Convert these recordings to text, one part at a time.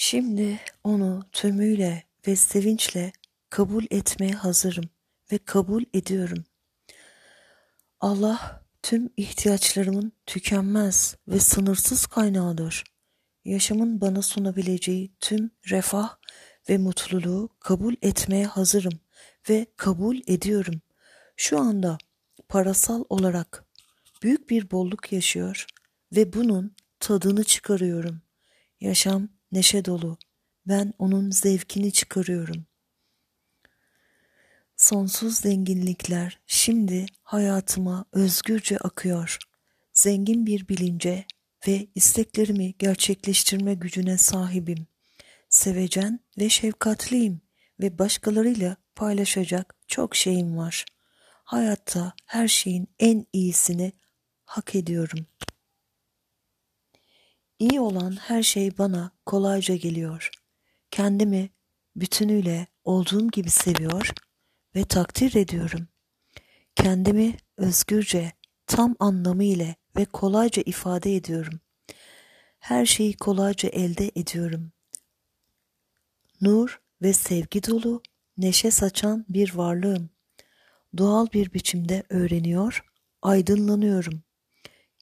Şimdi onu tümüyle ve sevinçle kabul etmeye hazırım ve kabul ediyorum. Allah tüm ihtiyaçlarımın tükenmez ve sınırsız kaynağıdır. Yaşamın bana sunabileceği tüm refah ve mutluluğu kabul etmeye hazırım ve kabul ediyorum. Şu anda parasal olarak büyük bir bolluk yaşıyor ve bunun tadını çıkarıyorum. Yaşam neşe dolu. Ben onun zevkini çıkarıyorum. Sonsuz zenginlikler şimdi hayatıma özgürce akıyor. Zengin bir bilince ve isteklerimi gerçekleştirme gücüne sahibim. Sevecen ve şefkatliyim ve başkalarıyla paylaşacak çok şeyim var. Hayatta her şeyin en iyisini hak ediyorum. İyi olan her şey bana kolayca geliyor. Kendimi bütünüyle olduğum gibi seviyor ve takdir ediyorum. Kendimi özgürce, tam anlamıyla ve kolayca ifade ediyorum. Her şeyi kolayca elde ediyorum. Nur ve sevgi dolu, neşe saçan bir varlığım. Doğal bir biçimde öğreniyor, aydınlanıyorum.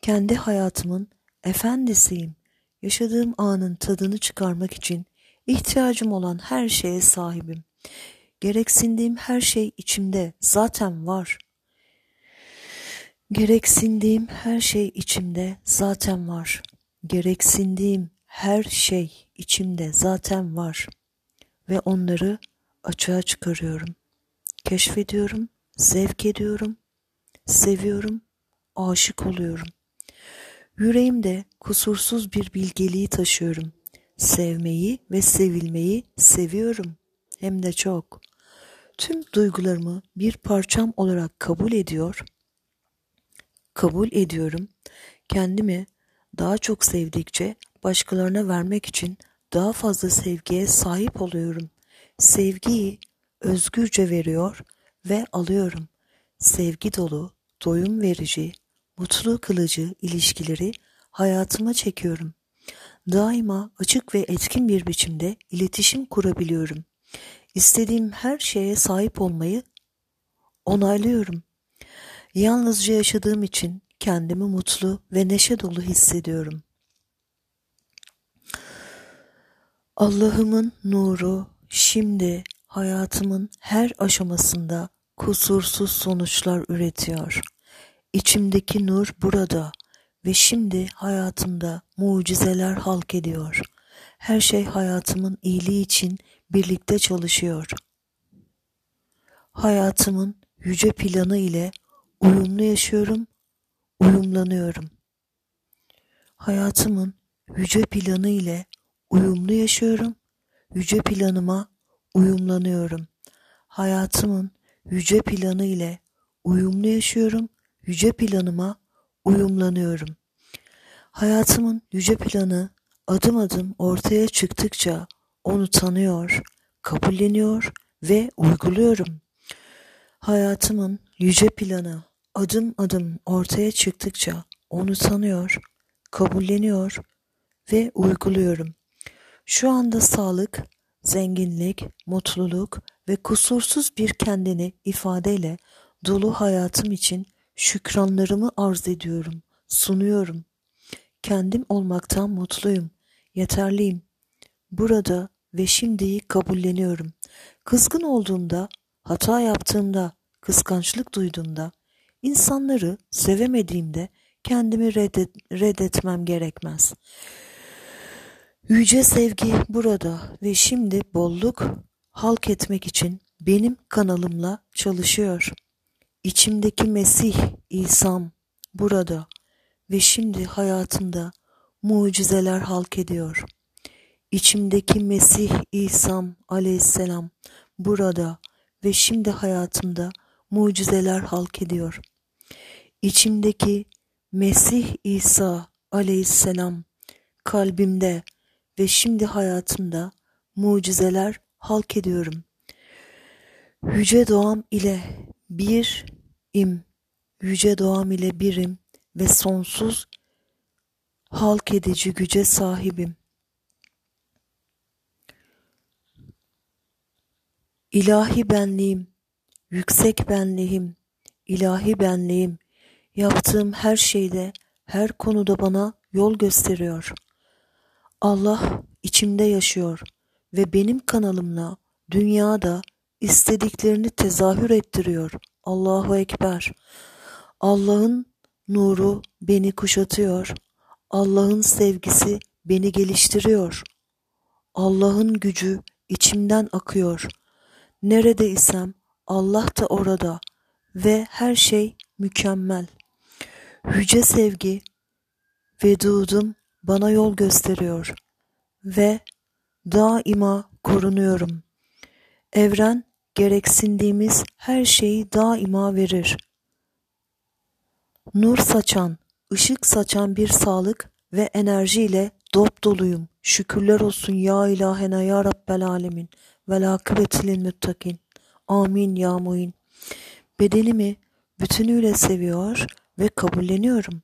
Kendi hayatımın efendisiyim. Yaşadığım anın tadını çıkarmak için ihtiyacım olan her şeye sahibim. Gereksindiğim her şey içimde zaten var. Gereksindiğim her şey içimde zaten var. Gereksindiğim her şey içimde zaten var. Ve onları açığa çıkarıyorum. Keşfediyorum, zevk ediyorum, seviyorum, aşık oluyorum. Yüreğimde kusursuz bir bilgeliği taşıyorum. Sevmeyi ve sevilmeyi seviyorum. Hem de çok. Tüm duygularımı bir parçam olarak kabul ediyor. Kabul ediyorum. Kendimi daha çok sevdikçe başkalarına vermek için daha fazla sevgiye sahip oluyorum. Sevgiyi özgürce veriyor ve alıyorum. Sevgi dolu, doyum verici, mutlu kılıcı ilişkileri hayatıma çekiyorum. Daima açık ve etkin bir biçimde iletişim kurabiliyorum. İstediğim her şeye sahip olmayı onaylıyorum. Yalnızca yaşadığım için kendimi mutlu ve neşe dolu hissediyorum. Allah'ımın nuru şimdi hayatımın her aşamasında kusursuz sonuçlar üretiyor. İçimdeki nur burada ve şimdi hayatımda mucizeler halk ediyor. Her şey hayatımın iyiliği için birlikte çalışıyor. Hayatımın yüce planı ile uyumlu yaşıyorum, uyumlanıyorum. Hayatımın yüce planı ile uyumlu yaşıyorum, yüce planıma uyumlanıyorum. Hayatımın yüce planı ile uyumlu yaşıyorum, yüce planıma uyumlanıyorum. Hayatımın yüce planı adım adım ortaya çıktıkça onu tanıyor, kabulleniyor ve uyguluyorum. Hayatımın yüce planı adım adım ortaya çıktıkça onu tanıyor, kabulleniyor ve uyguluyorum. Şu anda sağlık, zenginlik, mutluluk ve kusursuz bir kendini ifadeyle dolu hayatım için şükranlarımı arz ediyorum, sunuyorum. Kendim olmaktan mutluyum, yeterliyim. Burada ve şimdiyi kabulleniyorum. Kızgın olduğumda, hata yaptığımda, kıskançlık duyduğumda, insanları sevemediğimde kendimi reddet, reddetmem gerekmez. Yüce sevgi burada ve şimdi bolluk halk etmek için benim kanalımla çalışıyor. İçimdeki Mesih İsa'm burada ve şimdi hayatımda mucizeler halk ediyor. İçimdeki Mesih İsa'm aleyhisselam burada ve şimdi hayatımda mucizeler halk ediyor. İçimdeki Mesih İsa aleyhisselam kalbimde ve şimdi hayatımda mucizeler halk ediyorum. Yüce doğam ile bir im, yüce doğam ile birim ve sonsuz halk edici güce sahibim. İlahi benliğim, yüksek benliğim, ilahi benliğim yaptığım her şeyde, her konuda bana yol gösteriyor. Allah içimde yaşıyor ve benim kanalımla dünyada istediklerini tezahür ettiriyor.'' Allahu Ekber. Allah'ın nuru beni kuşatıyor. Allah'ın sevgisi beni geliştiriyor. Allah'ın gücü içimden akıyor. Nerede isem Allah da orada ve her şey mükemmel. Yüce sevgi vedudum bana yol gösteriyor ve daima korunuyorum. Evren gereksindiğimiz her şeyi daima verir. Nur saçan, ışık saçan bir sağlık ve enerjiyle dop doluyum. Şükürler olsun ya ilahena ya Rabbel alemin. Vel akıbetilil müttakin. Amin ya muin. Bedenimi bütünüyle seviyor ve kabulleniyorum.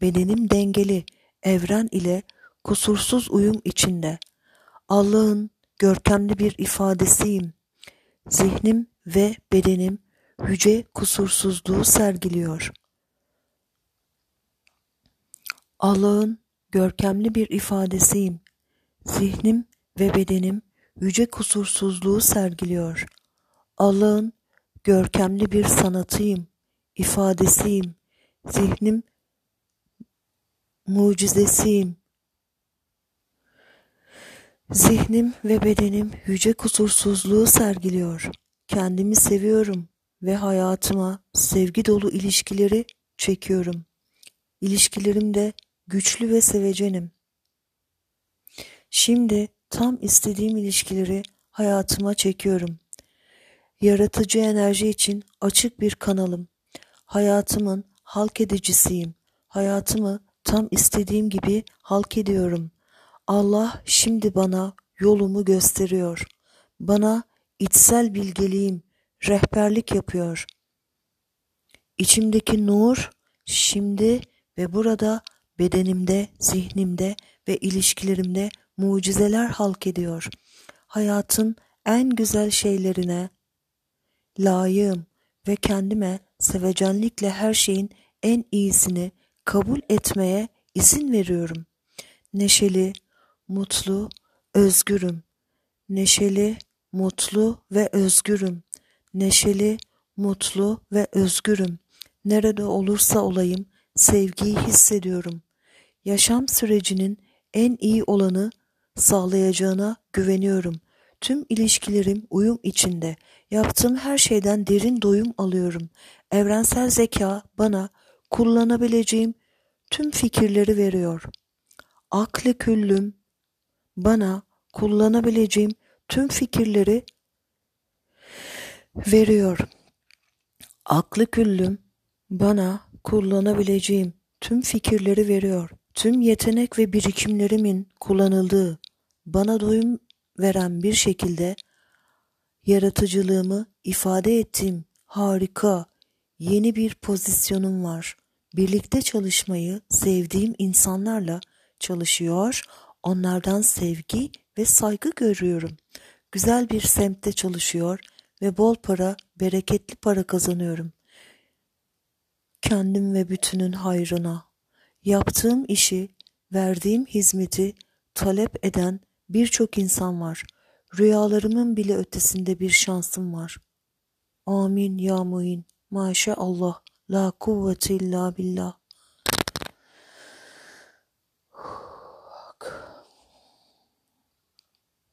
Bedenim dengeli, evren ile kusursuz uyum içinde. Allah'ın görkemli bir ifadesiyim. Zihnim ve bedenim yüce kusursuzluğu sergiliyor. Allah'ın görkemli bir ifadesiyim. Zihnim ve bedenim yüce kusursuzluğu sergiliyor. Allah'ın görkemli bir sanatıyım, ifadesiyim. Zihnim mucizesiyim. Zihnim ve bedenim yüce kusursuzluğu sergiliyor. Kendimi seviyorum ve hayatıma sevgi dolu ilişkileri çekiyorum. İlişkilerimde güçlü ve sevecenim. Şimdi tam istediğim ilişkileri hayatıma çekiyorum. Yaratıcı enerji için açık bir kanalım. Hayatımın halk edicisiyim. Hayatımı tam istediğim gibi halk ediyorum. Allah şimdi bana yolumu gösteriyor. Bana içsel bilgeliğim rehberlik yapıyor. İçimdeki nur şimdi ve burada bedenimde, zihnimde ve ilişkilerimde mucizeler halk ediyor. Hayatın en güzel şeylerine layığım ve kendime sevecenlikle her şeyin en iyisini kabul etmeye izin veriyorum. Neşeli, mutlu, özgürüm. Neşeli, mutlu ve özgürüm. Neşeli, mutlu ve özgürüm. Nerede olursa olayım sevgiyi hissediyorum. Yaşam sürecinin en iyi olanı sağlayacağına güveniyorum. Tüm ilişkilerim uyum içinde. Yaptığım her şeyden derin doyum alıyorum. Evrensel zeka bana kullanabileceğim tüm fikirleri veriyor. Aklı küllüm bana kullanabileceğim tüm fikirleri veriyor. Aklı küllüm bana kullanabileceğim tüm fikirleri veriyor. Tüm yetenek ve birikimlerimin kullanıldığı, bana doyum veren bir şekilde yaratıcılığımı ifade ettiğim harika, yeni bir pozisyonum var. Birlikte çalışmayı sevdiğim insanlarla çalışıyor, onlardan sevgi ve saygı görüyorum. Güzel bir semtte çalışıyor ve bol para, bereketli para kazanıyorum. Kendim ve bütünün hayrına. Yaptığım işi, verdiğim hizmeti talep eden birçok insan var. Rüyalarımın bile ötesinde bir şansım var. Amin ya muin. Maşallah. La kuvvete illa billah.